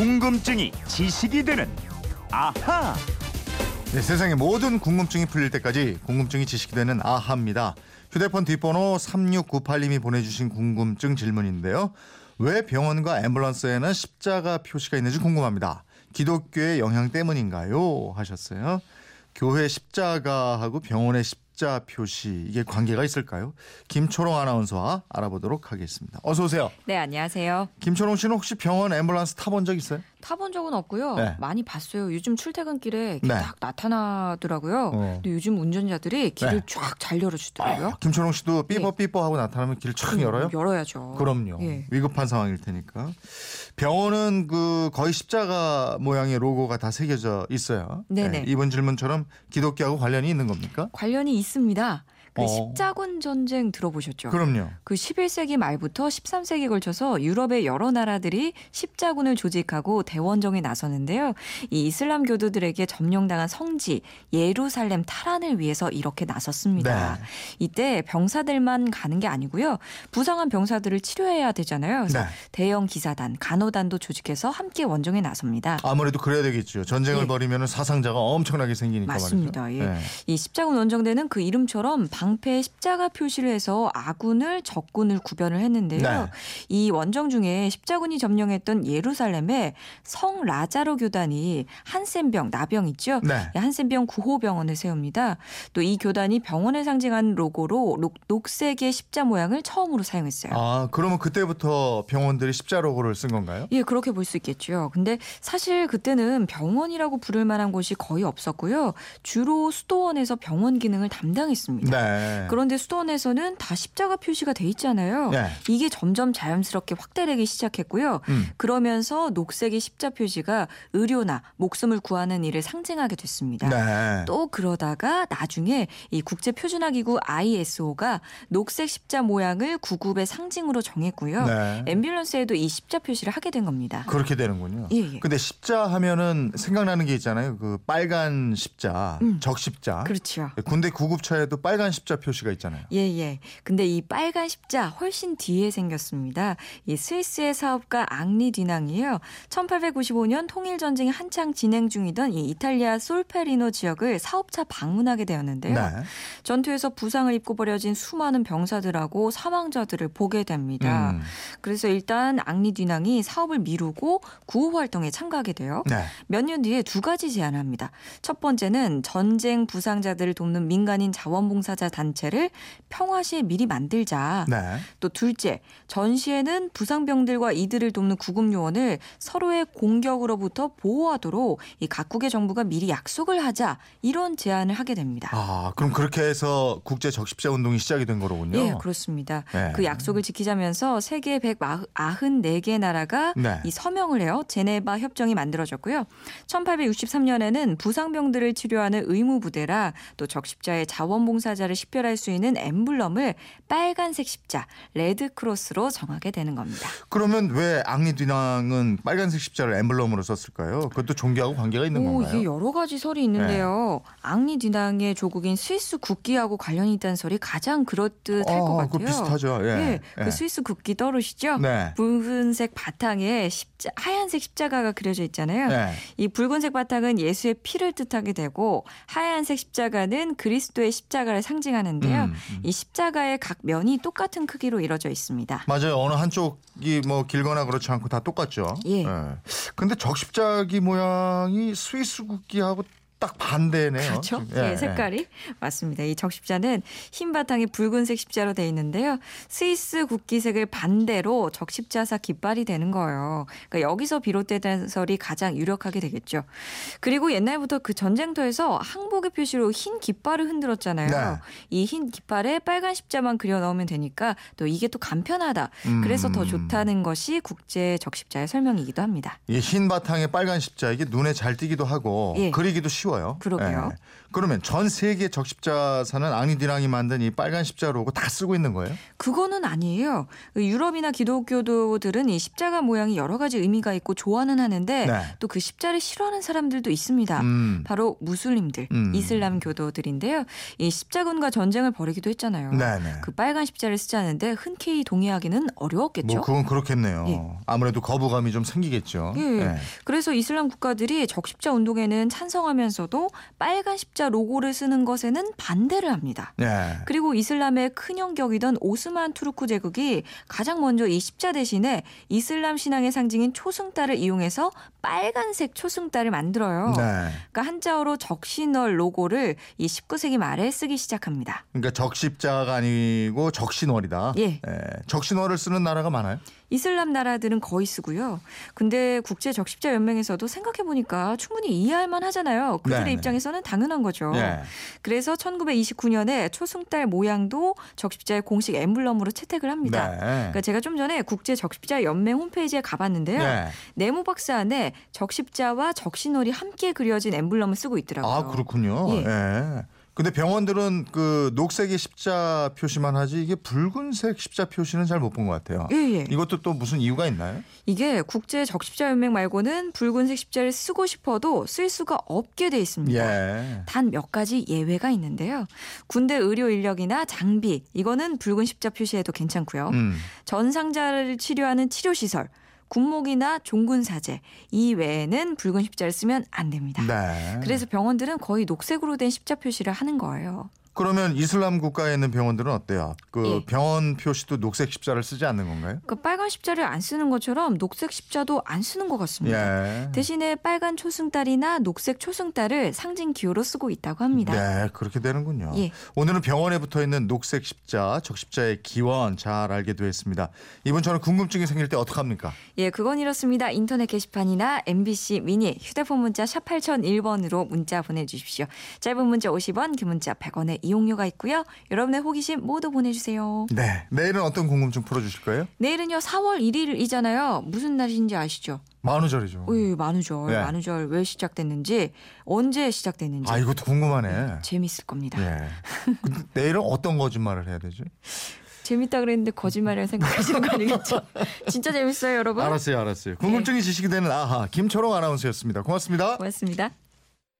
궁금증이 지식이 되는 아하. 네, 세상의 모든 궁금증이 풀릴 때까지 궁금증이 지식이 되는 아하입니다. 휴대폰 뒷번호 3698님이 보내주신 궁금증 질문인데요. 왜 병원과 앰뷸런스에는 십자가 표시가 있는지 궁금합니다. 기독교의 영향 때문인가요? 하셨어요. 교회 십자가하고 병원의 십자 표시 이게 관계가 있을까요? 김초롱 아나운서와 알아보도록 하겠습니다. 어서 오세요. 네, 안녕하세요. 김초롱 씨는 혹시 병원 앰뷸런스 타본 적 있어요? 타본 적은 없고요. 네. 많이 봤어요. 요즘 출퇴근길에 네. 딱 나타나더라고요. 어. 근데 요즘 운전자들이 길을 네. 쫙잘 열어주더라고요. 김초롱 씨도 삐뽀삐뽀 하고 나타나면 길을 촥 음, 열어요? 열어야죠. 그럼요. 예. 위급한 상황일 테니까. 병원은 그 거의 십자가 모양의 로고가 다 새겨져 있어요. 네네. 이번 질문처럼 기독교하고 관련이 있는 겁니까? 관련이 있습니다. 그 어. 십자군 전쟁 들어보셨죠? 그럼요. 그 11세기 말부터 13세기에 걸쳐서 유럽의 여러 나라들이 십자군을 조직하고 대원정에 나서는데요. 이 이슬람 교도들에게 점령당한 성지 예루살렘 탈환을 위해서 이렇게 나섰습니다. 네. 이때 병사들만 가는 게 아니고요. 부상한 병사들을 치료해야 되잖아요. 그래서 네. 대형 기사단, 간호단도 조직해서 함께 원정에 나섭니다. 아무래도 그래야 되겠죠. 전쟁을 예. 벌이면 사상자가 엄청나게 생기니까 맞습니다. 말이죠. 예. 네. 이 십자군 원정대는 그 이름처럼 방패에 십자가 표시를 해서 아군을 적군을 구별을 했는데요. 네. 이 원정 중에 십자군이 점령했던 예루살렘에 성 라자로 교단이 한센병 나병 있죠. 네. 이 한센병 구호병원을 세웁니다. 또 이 교단이 병원을 상징하는 로고로 녹, 녹색의 십자 모양을 처음으로 사용했어요. 아, 그러면 그때부터 병원들이 십자 로고를 쓴 건가요? 예, 그렇게 볼 수 있겠죠. 근데 사실 그때는 병원이라고 부를 만한 곳이 거의 없었고요. 주로 수도원에서 병원 기능을 담당했습니다. 네. 그런데 수도원에서는 다 십자가 표시가 돼 있잖아요. 네. 이게 점점 자연스럽게 확대되기 시작했고요. 음. 그러면서 녹색의 십자 표시가 의료나 목숨을 구하는 일을 상징하게 됐습니다. 네. 또 그러다가 나중에 이 국제 표준화 기구 ISO가 녹색 십자 모양을 구급의 상징으로 정했고요. 네. 앰뷸런스에도 이 십자 표시를 하게 된 겁니다. 그렇게 되는군요. 예, 예. 근데 십자 하면은 생각나는 게 있잖아요. 그 빨간 십자, 적십자. 그렇죠. 군대 구급차에도 빨간 십자 표시가 있잖아요. 예, 예. 근데 이 빨간 십자 훨씬 뒤에 생겼습니다. 이 스위스의 사업가 앙리 디낭이에요. 1895년 통일 전쟁이 한창 진행 중이던 이 이탈리아 솔페리노 지역을 사업차 방문하게 되었는데요. 네. 전투에서 부상을 입고 버려진 수많은 병사들하고 사망자들을 보게 됩니다. 음. 그래서 일단 앙리 디낭이 사업을 미루고 구호 활동에 참가하게 돼요. 네. 몇년 뒤에 두 가지 제안을 합니다. 첫 번째는 전쟁 부상자들을 돕는 민간인 자원봉사자 단체를 평화시에 미리 만들자. 네. 또 둘째, 전시에는 부상병들과 이들을 돕는 구급 요원을 서로의 공격으로부터 보호하도록 이 각국의 정부가 미리 약속을 하자. 이런 제안을 하게 됩니다. 아, 그럼 그렇게 해서 국제 적십자 운동이 시작이 된 거로군요. 예, 그렇습니다. 네. 그 약속을 지키자면서 세계 194개 나라가 네. 이 서명을 해요. 제네바 협정이 만들어졌고요. 1863년에는 부상병들을 치료하는 의무 부대라 또 적십자의 자원봉사자를 식별할 수 있는 엠블럼을 빨간색 십자, Red Cross로 정하게 되는 겁니다. 그러면 왜 앙리 뒤낭은 빨간색 십자를 엠블럼으로 썼을까요? 그것도 종교하고 관계가 있는 오, 건가요? 네. 이게 여러 가지 설이 있는데요. 앙리 디낭의 조국인 스위스 국기하고 관련이 있다는 설이 가장 그럴듯할 어, 것 같아요. 비슷하죠. 예. 예, 예. 그 스위스 국기 떠오르시죠? 네. 붉은색 바탕에 십자, 하얀색 십자가가 그려져 있잖아요. 네. 이 붉은색 바탕은 예수의 피를 뜻하게 되고 하얀색 십자가는 그리스도의 십자가를 상징 하는데요. 음, 음. 이 십자가의 각 면이 똑같은 크기로 이루어져 있습니다. 맞아요. 어느 한쪽이 뭐 길거나 그렇지 않고 다 똑같죠. 예. 근데 적십자기 모양이 스위스 국기하고 딱 반대네요. 그렇죠? 지금. 예, 색깔이 맞습니다. 이 적십자는 흰 바탕에 붉은색 십자로 되어 있는데요. 스위스 국기색을 반대로 적십자사 깃발이 되는 거예요. 그러니까 여기서 비롯된 설이 가장 유력하게 되겠죠. 그리고 옛날부터 그 전쟁터에서 항복의 표시로 흰 깃발을 흔들었잖아요. 네. 이흰 깃발에 빨간 십자만 그려 넣으면 되니까 또 이게 또 간편하다. 그래서 더 음. 좋다는 것이 국제 적십자의 설명이기도 합니다. 이 흰 바탕에 빨간 십자 이게 눈에 잘 띄기도 하고 예. 그리기도 쉬워요. 쉬워요. 그러게요. 예. 그러면 전 세계 적십자사는 앙리디랑이 만든 이 빨간 십자 로고 다 쓰고 있는 거예요? 그거는 아니에요. 그 유럽이나 기독교도들은 이 십자가 모양이 여러 가지 의미가 있고 좋아는 하는데 네. 또그 십자를 싫어하는 사람들도 있습니다. 음. 바로 무슬림들, 음. 이슬람 교도들인데요. 이 십자군과 전쟁을 벌이기도 했잖아요. 네네. 그 빨간 십자를 쓰자는데 흔쾌히 동의하기는 어려웠겠죠. 뭐 그건 그렇겠네요. 예. 아무래도 거부감이 좀 생기겠죠. 예. 예. 그래서 이슬람 국가들이 적십자 운동에는 찬성하면서 도 빨간 십자 로고를 쓰는 것에는 반대를 합니다. 예. 그리고 이슬람의 큰 형격이던 오스만 투르크 제국이 가장 먼저 이 십자 대신에 이슬람 신앙의 상징인 초승달을 이용해서 빨간색 초승달을 만들어요. 네. 그러니까 한자어로 적신월 로고를 이 19세기 말에 쓰기 시작합니다. 그러니까 적십자가 아니고 적신월이다. 예. 적신월을 쓰는 나라가 많아요. 이슬람 나라들은 거의 쓰고요. 근데 국제 적십자 연맹에서도 생각해 보니까 충분히 이해할 만 하잖아요. 그들의 네네. 입장에서는 당연한 거죠. 예. 그래서 1929년에 초승달 모양도 적십자의 공식 엠블럼으로 채택을 합니다. 네. 그러니까 제가 좀 전에 국제 적십자 연맹 홈페이지에 가봤는데요. 네. 네모 박스 안에 적십자와 적신월이 함께 그려진 엠블럼을 쓰고 있더라고요. 아 그렇군요. 예. 예. 근데 병원들은 그 녹색의 십자 표시만 하지 이게 붉은색 십자 표시는 잘 못 본 것 같아요. 예, 예. 이것도 또 무슨 이유가 있나요? 이게 국제 적십자 연맹 말고는 붉은색 십자를 쓰고 싶어도 쓸 수가 없게 돼 있습니다. 예. 단몇 가지 예외가 있는데요. 군대 의료 인력이나 장비 이거는 붉은 십자 표시해도 괜찮고요. 음. 전상자를 치료하는 치료 시설, 군목이나 종군 사제 이 외에는 붉은 십자를 쓰면 안 됩니다. 네. 그래서 병원들은 거의 녹색으로 된 십자 표시를 하는 거예요. 그러면 이슬람 국가에 있는 병원들은 어때요? 그 예. 병원 표시도 녹색 십자를 쓰지 않는 건가요? 그 빨간 십자를 안 쓰는 것처럼 녹색 십자도 안 쓰는 것 같습니다. 예. 대신에 빨간 초승달이나 녹색 초승달을 상징 기호로 쓰고 있다고 합니다. 네, 그렇게 되는군요. 예. 오늘은 병원에 붙어 있는 녹색 십자, 적십자의 기원 잘 알게 되었습니다. 이번 저는 궁금증이 생길 때 어떡합니까? 예, 그건 이렇습니다. 인터넷 게시판이나 MBC 미니 휴대폰 문자 샵 8001번으로 문자 보내 주십시오. 짧은 문자 50원, 긴 문자 100원의 이용료가 있고요. 여러분의 호기심 모두 보내주세요. 네. 내일은 어떤 궁금증 풀어주실 거예요? 내일은요 4월 1일이잖아요. 무슨 날인지 아시죠? 만우절이죠. 오, 만우절, 네. 만우절 왜 시작됐는지 언제 시작됐는지 아, 이것도 궁금하네. 재밌을 겁니다. 예. 근데 내일은 어떤 거짓말을 해야 되죠? 재밌다 그랬는데 거짓말이라 생각하시는 거 아니겠죠? 진짜 재밌어요, 여러분. 알았어요, 알았어요. 궁금증이 지식이 되는 아하 김초롱 아나운서였습니다. 고맙습니다. 고맙습니다.